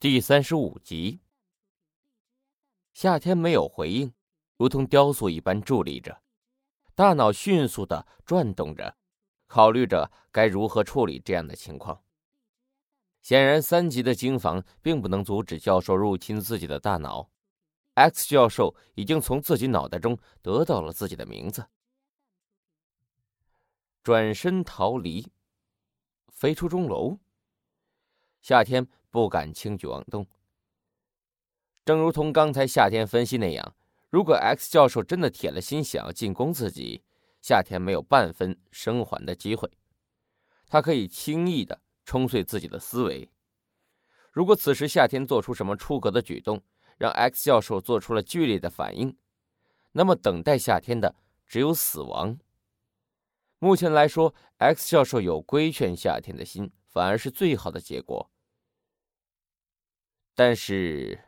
第三十五集，夏天没有回应，如同雕塑一般伫立着，大脑迅速的转动着，考虑着该如何处理这样的情况。显然，三级的经房并不能阻止教授入侵自己的大脑。X 教授已经从自己脑袋中得到了自己的名字，转身逃离，飞出钟楼。夏天。不敢轻举妄动。正如同刚才夏天分析那样，如果 X 教授真的铁了心想要进攻自己，夏天没有半分生还的机会。他可以轻易的冲碎自己的思维。如果此时夏天做出什么出格的举动，让 X 教授做出了剧烈的反应，那么等待夏天的只有死亡。目前来说，X 教授有规劝夏天的心，反而是最好的结果。但是，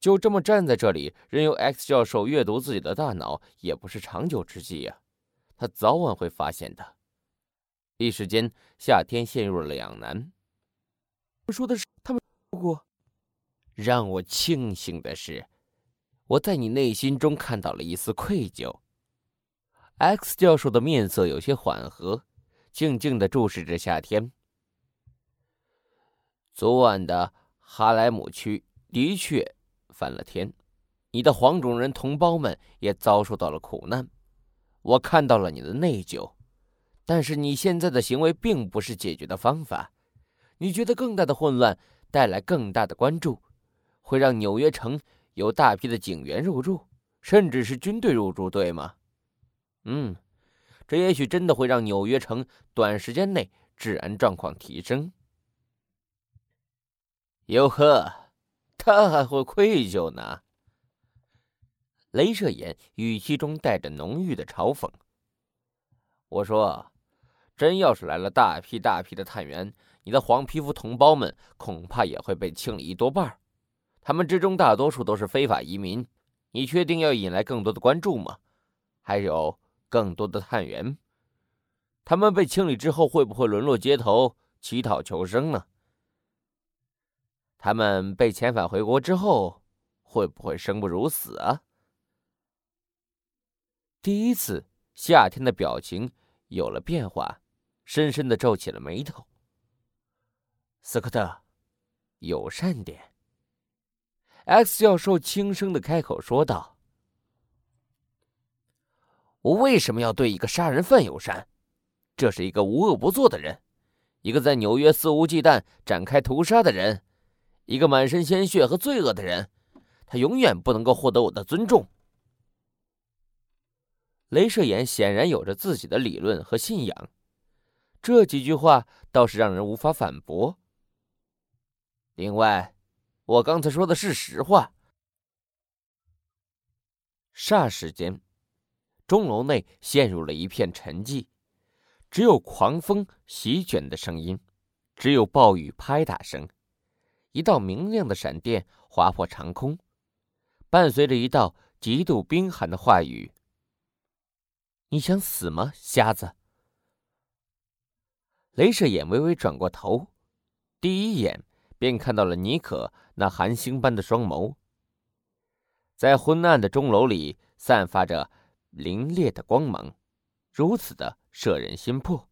就这么站在这里，任由 X 教授阅读自己的大脑，也不是长久之计呀。他早晚会发现的。一时间，夏天陷入了两难。我说的是他们过。让我庆幸的是，我在你内心中看到了一丝愧疚。X 教授的面色有些缓和，静静的注视着夏天。昨晚的。哈莱姆区的确翻了天，你的黄种人同胞们也遭受到了苦难。我看到了你的内疚，但是你现在的行为并不是解决的方法。你觉得更大的混乱带来更大的关注，会让纽约城有大批的警员入驻，甚至是军队入驻，对吗？嗯，这也许真的会让纽约城短时间内治安状况提升。哟呵，他还会愧疚呢。镭射眼语气中带着浓郁的嘲讽。我说，真要是来了大批大批的探员，你的黄皮肤同胞们恐怕也会被清理一多半。他们之中大多数都是非法移民。你确定要引来更多的关注吗？还有更多的探员，他们被清理之后会不会沦落街头乞讨求生呢？他们被遣返回国之后，会不会生不如死啊？第一次，夏天的表情有了变化，深深的皱起了眉头。斯科特，友善点。X 教授轻声的开口说道：“我为什么要对一个杀人犯友善？这是一个无恶不作的人，一个在纽约肆无忌惮展开屠杀的人。”一个满身鲜血和罪恶的人，他永远不能够获得我的尊重。镭射眼显然有着自己的理论和信仰，这几句话倒是让人无法反驳。另外，我刚才说的是实话。霎时间，钟楼内陷入了一片沉寂，只有狂风席卷的声音，只有暴雨拍打声。一道明亮的闪电划破长空，伴随着一道极度冰寒的话语：“你想死吗，瞎子？”镭射眼微微转过头，第一眼便看到了尼可那寒星般的双眸，在昏暗的钟楼里散发着凛冽的光芒，如此的摄人心魄。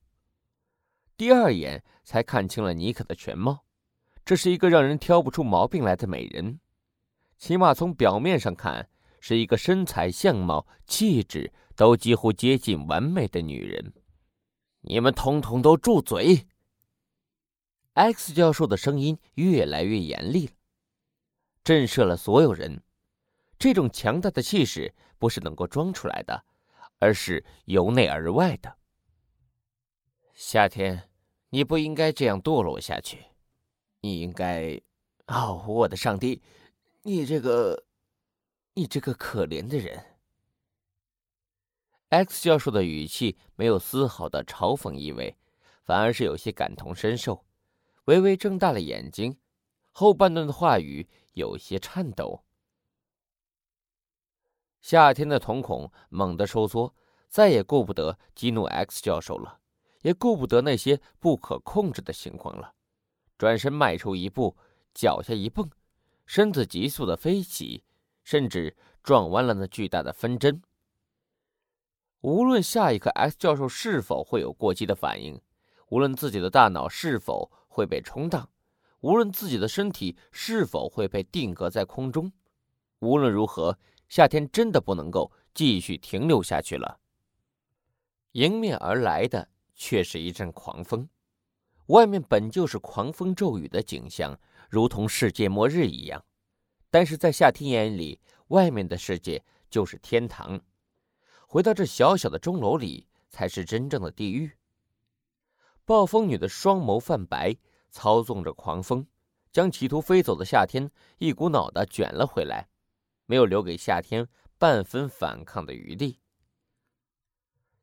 第二眼才看清了尼可的全貌。这是一个让人挑不出毛病来的美人，起码从表面上看，是一个身材、相貌、气质都几乎接近完美的女人。你们统统都住嘴！X 教授的声音越来越严厉了，震慑了所有人。这种强大的气势不是能够装出来的，而是由内而外的。夏天，你不应该这样堕落下去。你应该，哦，我的上帝，你这个，你这个可怜的人。X 教授的语气没有丝毫的嘲讽意味，反而是有些感同身受，微微睁大了眼睛，后半段的话语有些颤抖。夏天的瞳孔猛地收缩，再也顾不得激怒 X 教授了，也顾不得那些不可控制的情况了。转身迈出一步，脚下一蹦，身子急速的飞起，甚至撞弯了那巨大的分针。无论下一刻 X 教授是否会有过激的反应，无论自己的大脑是否会被冲荡，无论自己的身体是否会被定格在空中，无论如何，夏天真的不能够继续停留下去了。迎面而来的却是一阵狂风，外面本就是狂风骤雨的景象，如同世界末日一样，但是在夏天眼里，外面的世界就是天堂。回到这小小的钟楼里，才是真正的地狱。暴风女的双眸泛白，操纵着狂风，将企图飞走的夏天一股脑的卷了回来，没有留给夏天半分反抗的余地。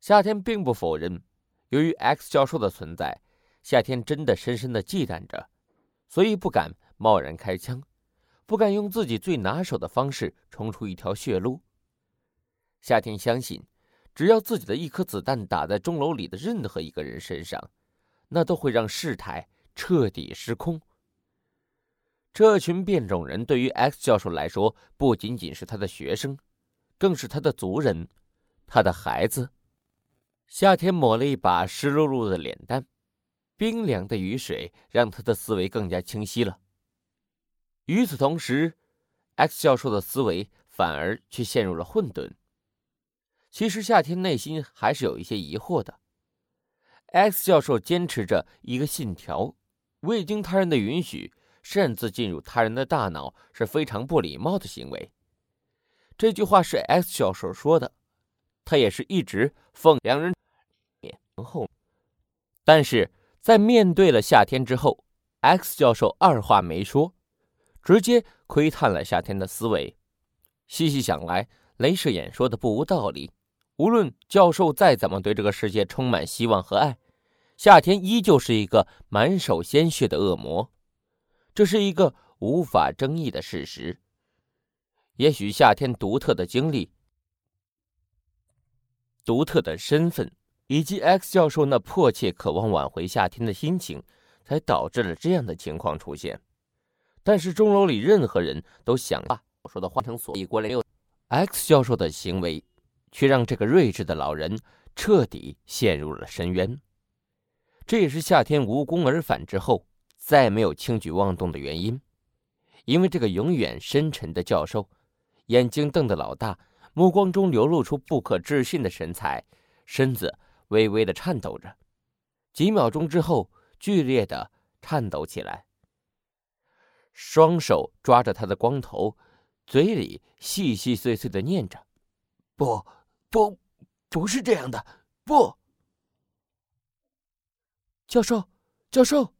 夏天并不否认，由于 X 教授的存在，夏天真的深深的忌惮着，所以不敢贸然开枪，不敢用自己最拿手的方式冲出一条血路。夏天相信，只要自己的一颗子弹打在钟楼里的任何一个人身上，那都会让事态彻底失控。这群变种人对于 X 教授来说，不仅仅是他的学生，更是他的族人，他的孩子。夏天抹了一把湿漉漉的脸蛋，冰凉的雨水让他的思维更加清晰了。与此同时，X 教授的思维反而却陷入了混沌。其实夏天内心还是有一些疑惑的。X 教授坚持着一个信条：未经他人的允许擅自进入他人的大脑是非常不礼貌的行为。这句话是 X 教授说的，他也是一直奉两人 后。但是在面对了夏天之后，X 教授二话没说，直接窥探了夏天的思维。细细想来，镭射眼说的不无道理。无论教授再怎么对这个世界充满希望和爱，夏天依旧是一个满手鲜血的恶魔，这是一个无法争议的事实。也许夏天独特的经历、独特的身份，以及 X 教授那迫切渴望挽回夏天的心情，才导致了这样的情况出现。但是钟楼里任何人都想把我说的换成所以过来又 X 教授的行为。却让这个睿智的老人彻底陷入了深渊。这也是夏天无功而返之后再没有轻举妄动的原因，因为这个永远深沉的教授，眼睛瞪得老大，目光中流露出不可置信的神采，身子微微的颤抖着，几秒钟之后剧烈的颤抖起来，双手抓着他的光头，嘴里细细碎碎的念着：“不。”不，不是这样的。不，教授，教授。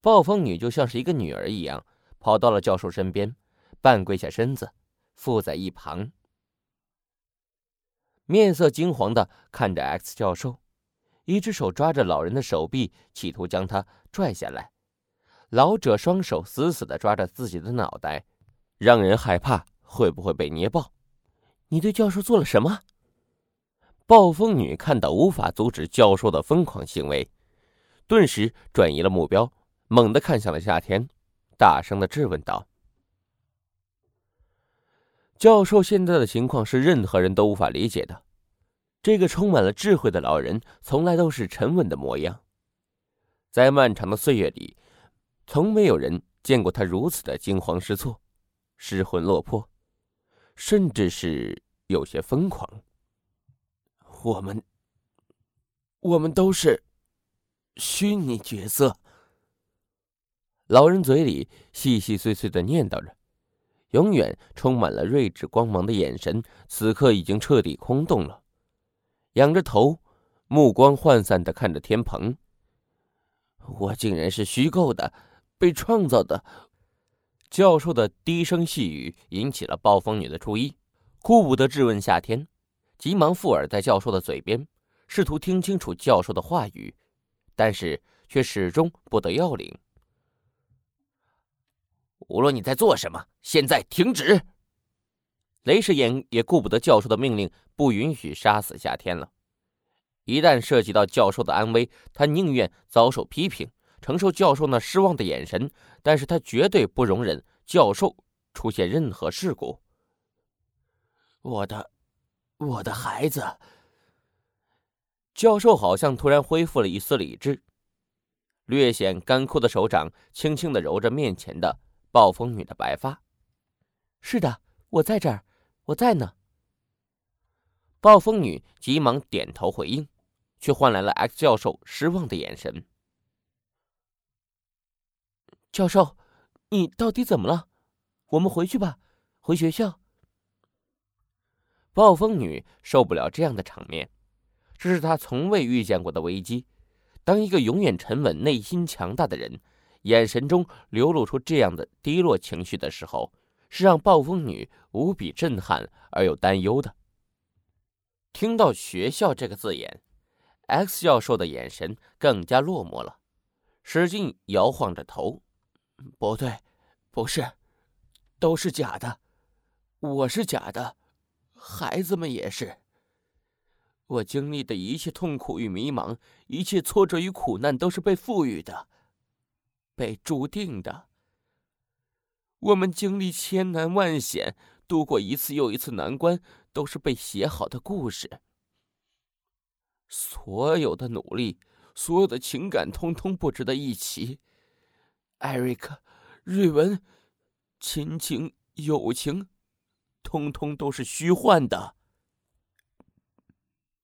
暴风女就像是一个女儿一样，跑到了教授身边，半跪下身子，附在一旁，面色惊惶的看着 X 教授，一只手抓着老人的手臂，企图将他拽下来。老者双手死死的抓着自己的脑袋，让人害怕会不会被捏爆。你对教授做了什么？暴风女看到无法阻止教授的疯狂行为，顿时转移了目标，猛地看向了夏天，大声的质问道：“教授现在的情况是任何人都无法理解的。这个充满了智慧的老人，从来都是沉稳的模样，在漫长的岁月里，从没有人见过他如此的惊慌失措、失魂落魄。”甚至是有些疯狂。我们，我们都是虚拟角色。老人嘴里细细碎碎的念叨着，永远充满了睿智光芒的眼神，此刻已经彻底空洞了。仰着头，目光涣散的看着天棚。我竟然是虚构的，被创造的。教授的低声细语引起了暴风女的注意，顾不得质问夏天，急忙附耳在教授的嘴边，试图听清楚教授的话语，但是却始终不得要领。无论你在做什么，现在停止！雷射眼也顾不得教授的命令，不允许杀死夏天了。一旦涉及到教授的安危，他宁愿遭受批评，承受教授那失望的眼神，但是他绝对不容忍教授出现任何事故。我的，我的孩子。教授好像突然恢复了一丝理智，略显干枯的手掌轻轻的揉着面前的暴风女的白发。是的，我在这儿，我在呢。暴风女急忙点头回应，却换来了 X 教授失望的眼神。教授，你到底怎么了？我们回去吧，回学校。暴风女受不了这样的场面。这是她从未遇见过的危机。当一个永远沉稳、内心强大的人，眼神中流露出这样的低落情绪的时候，是让暴风女无比震撼而又担忧的。听到“学校”这个字眼，X 教授的眼神更加落寞了，使劲摇晃着头：“不对，不是，都是假的，我是假的，孩子们也是。”我经历的一切痛苦与迷茫，一切挫折与苦难，都是被赋予的，被注定的。我们经历千难万险，度过一次又一次难关，都是被写好的故事。所有的努力，所有的情感，通通不值得一提。艾瑞克、瑞文，亲情、友情，通通都是虚幻的。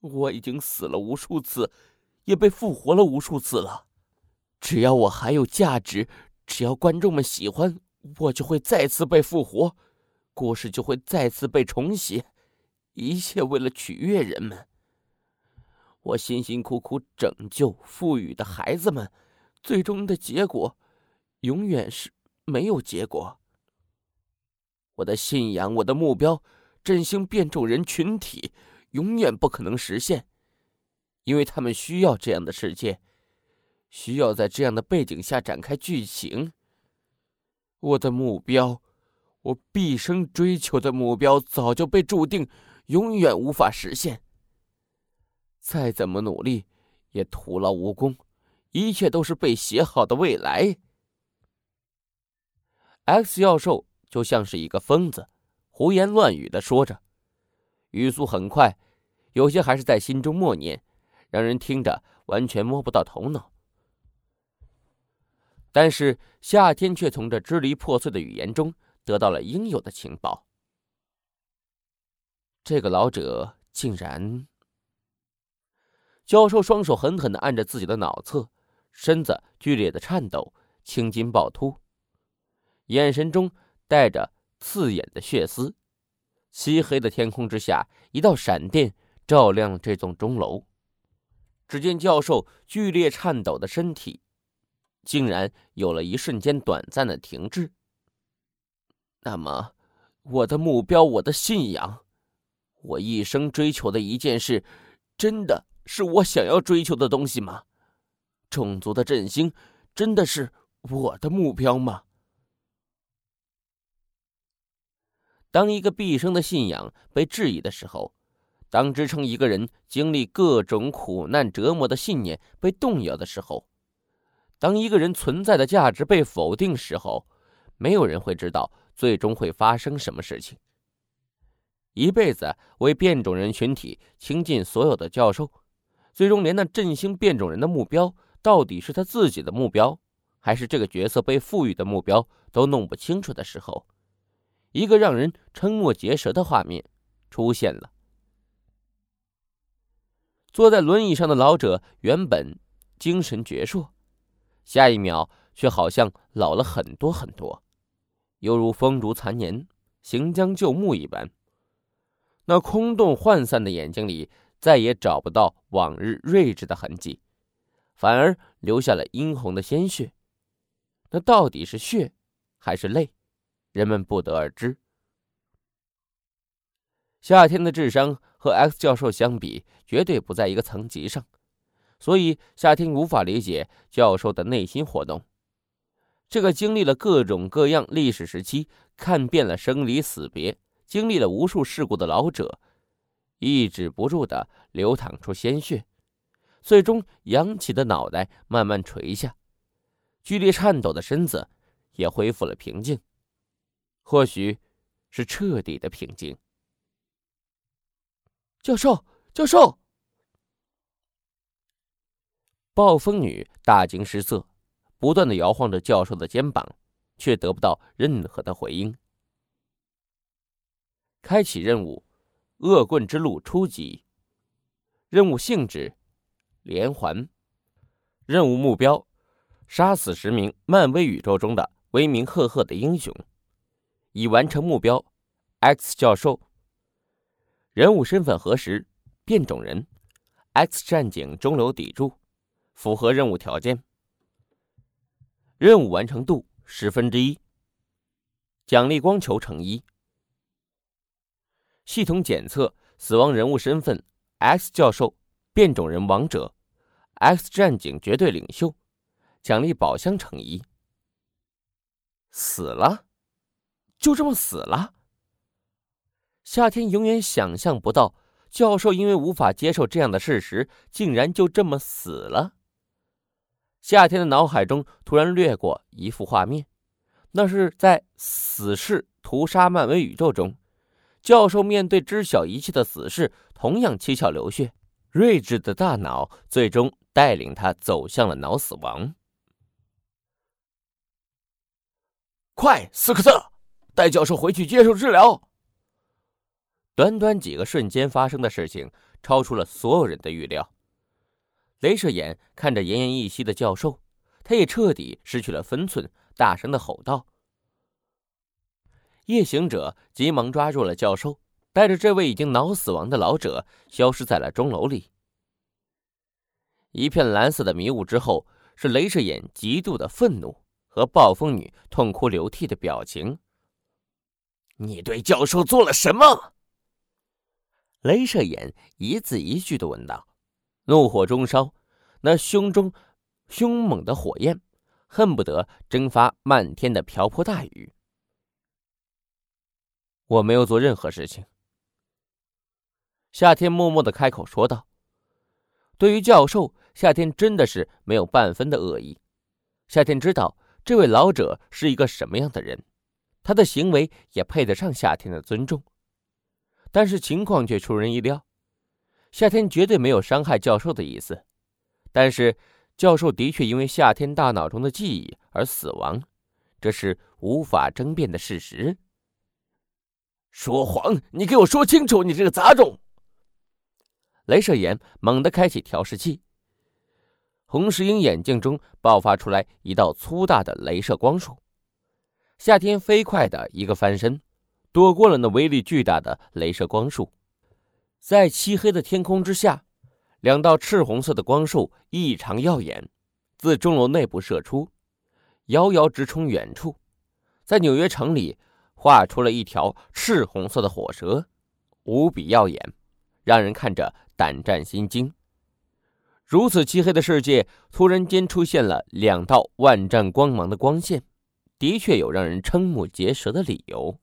我已经死了无数次，也被复活了无数次了。只要我还有价值，只要观众们喜欢，我就会再次被复活，故事就会再次被重写，一切为了取悦人们。我辛辛苦苦拯救、赋予的孩子们，最终的结果，永远是没有结果。我的信仰，我的目标，振兴变种人群体。永远不可能实现，因为他们需要这样的世界，需要在这样的背景下展开剧情。我的目标，我毕生追求的目标，早就被注定永远无法实现。再怎么努力，也徒劳无功，一切都是被写好的未来。X 教授就像是一个疯子，胡言乱语的说着，语速很快。有些还是在心中默念，让人听着完全摸不到头脑。但是夏天却从这支离破碎的语言中得到了应有的情报。这个老者竟然……教授双手狠狠的按着自己的脑侧，身子剧烈的颤抖，青筋暴突，眼神中带着刺眼的血丝。漆黑的天空之下，一道闪电。照亮了这栋钟楼。只见教授剧烈颤抖的身体，竟然有了一瞬间短暂的停滞。那么，我的目标，我的信仰，我一生追求的一件事，真的是我想要追求的东西吗？种族的振兴，真的是我的目标吗？当一个毕生的信仰被质疑的时候。当支撑一个人经历各种苦难折磨的信念被动摇的时候，当一个人存在的价值被否定时候，没有人会知道最终会发生什么事情。一辈子为变种人群体倾尽所有的教授，最终连那振兴变种人的目标到底是他自己的目标，还是这个角色被赋予的目标都弄不清楚的时候，一个让人瞠目结舌的画面出现了。坐在轮椅上的老者原本精神矍铄，下一秒却好像老了很多很多，犹如风烛残年、行将就木一般。那空洞涣散的眼睛里再也找不到往日睿智的痕迹，反而留下了殷红的鲜血。那到底是血还是泪？人们不得而知。夏天的智商和 X 教授相比，绝对不在一个层级上，所以夏天无法理解教授的内心活动。这个经历了各种各样历史时期、看遍了生离死别、经历了无数事故的老者，抑制不住的流淌出鲜血，最终扬起的脑袋慢慢垂下，剧烈颤抖的身子也恢复了平静，或许是彻底的平静。教授，教授！暴风女大惊失色，不断的摇晃着教授的肩膀，却得不到任何的回应。开启任务：恶棍之路初级。任务性质：连环。任务目标：杀死十名漫威宇宙中的威名赫赫的英雄。已完成目标：X 教授。人物身份核实：变种人，X 战警中流砥柱。符合任务条件，任务完成度十分之一。奖励光球乘一。系统检测死亡人物身份：X 教授，变种人王者，X 战警绝对领袖。奖励宝箱乘一。死了，就这么死了。夏天永远想象不到，教授因为无法接受这样的事实，竟然就这么死了。夏天的脑海中突然掠过一幅画面，那是在死侍屠杀漫威宇宙中，教授面对知晓一切的死侍，同样七窍流血，睿智的大脑最终带领他走向了脑死亡。快，斯科特，带教授回去接受治疗。短短几个瞬间发生的事情，超出了所有人的预料。镭射眼看着奄奄一息的教授，他也彻底失去了分寸，大声的吼道：“夜行者！”急忙抓住了教授，带着这位已经脑死亡的老者消失在了钟楼里。一片蓝色的迷雾之后，是镭射眼极度的愤怒和暴风女痛哭流涕的表情。你对教授做了什么？镭射眼一字一句的问道。怒火中烧，那胸中凶猛的火焰，恨不得蒸发漫天的瓢泼大雨。我没有做任何事情。夏天默默的开口说道：“对于教授，夏天真的是没有半分的恶意。夏天知道这位老者是一个什么样的人，他的行为也配得上夏天的尊重。但是情况却出人意料。”夏天绝对没有伤害教授的意思，但是教授的确因为夏天大脑中的记忆而死亡，这是无法争辩的事实。说谎！你给我说清楚！你这个杂种！镭射眼猛地开启调试器，红石英眼镜中爆发出来一道粗大的镭射光束。夏天飞快的一个翻身，躲过了那威力巨大的镭射光束。在漆黑的天空之下，两道赤红色的光束异常耀眼，自钟楼内部射出，遥遥直冲远处，在纽约城里画出了一条赤红色的火蛇，无比耀眼，让人看着胆战心惊。如此漆黑的世界，突然间出现了两道万丈光芒的光线，的确有让人瞠目结舌的理由。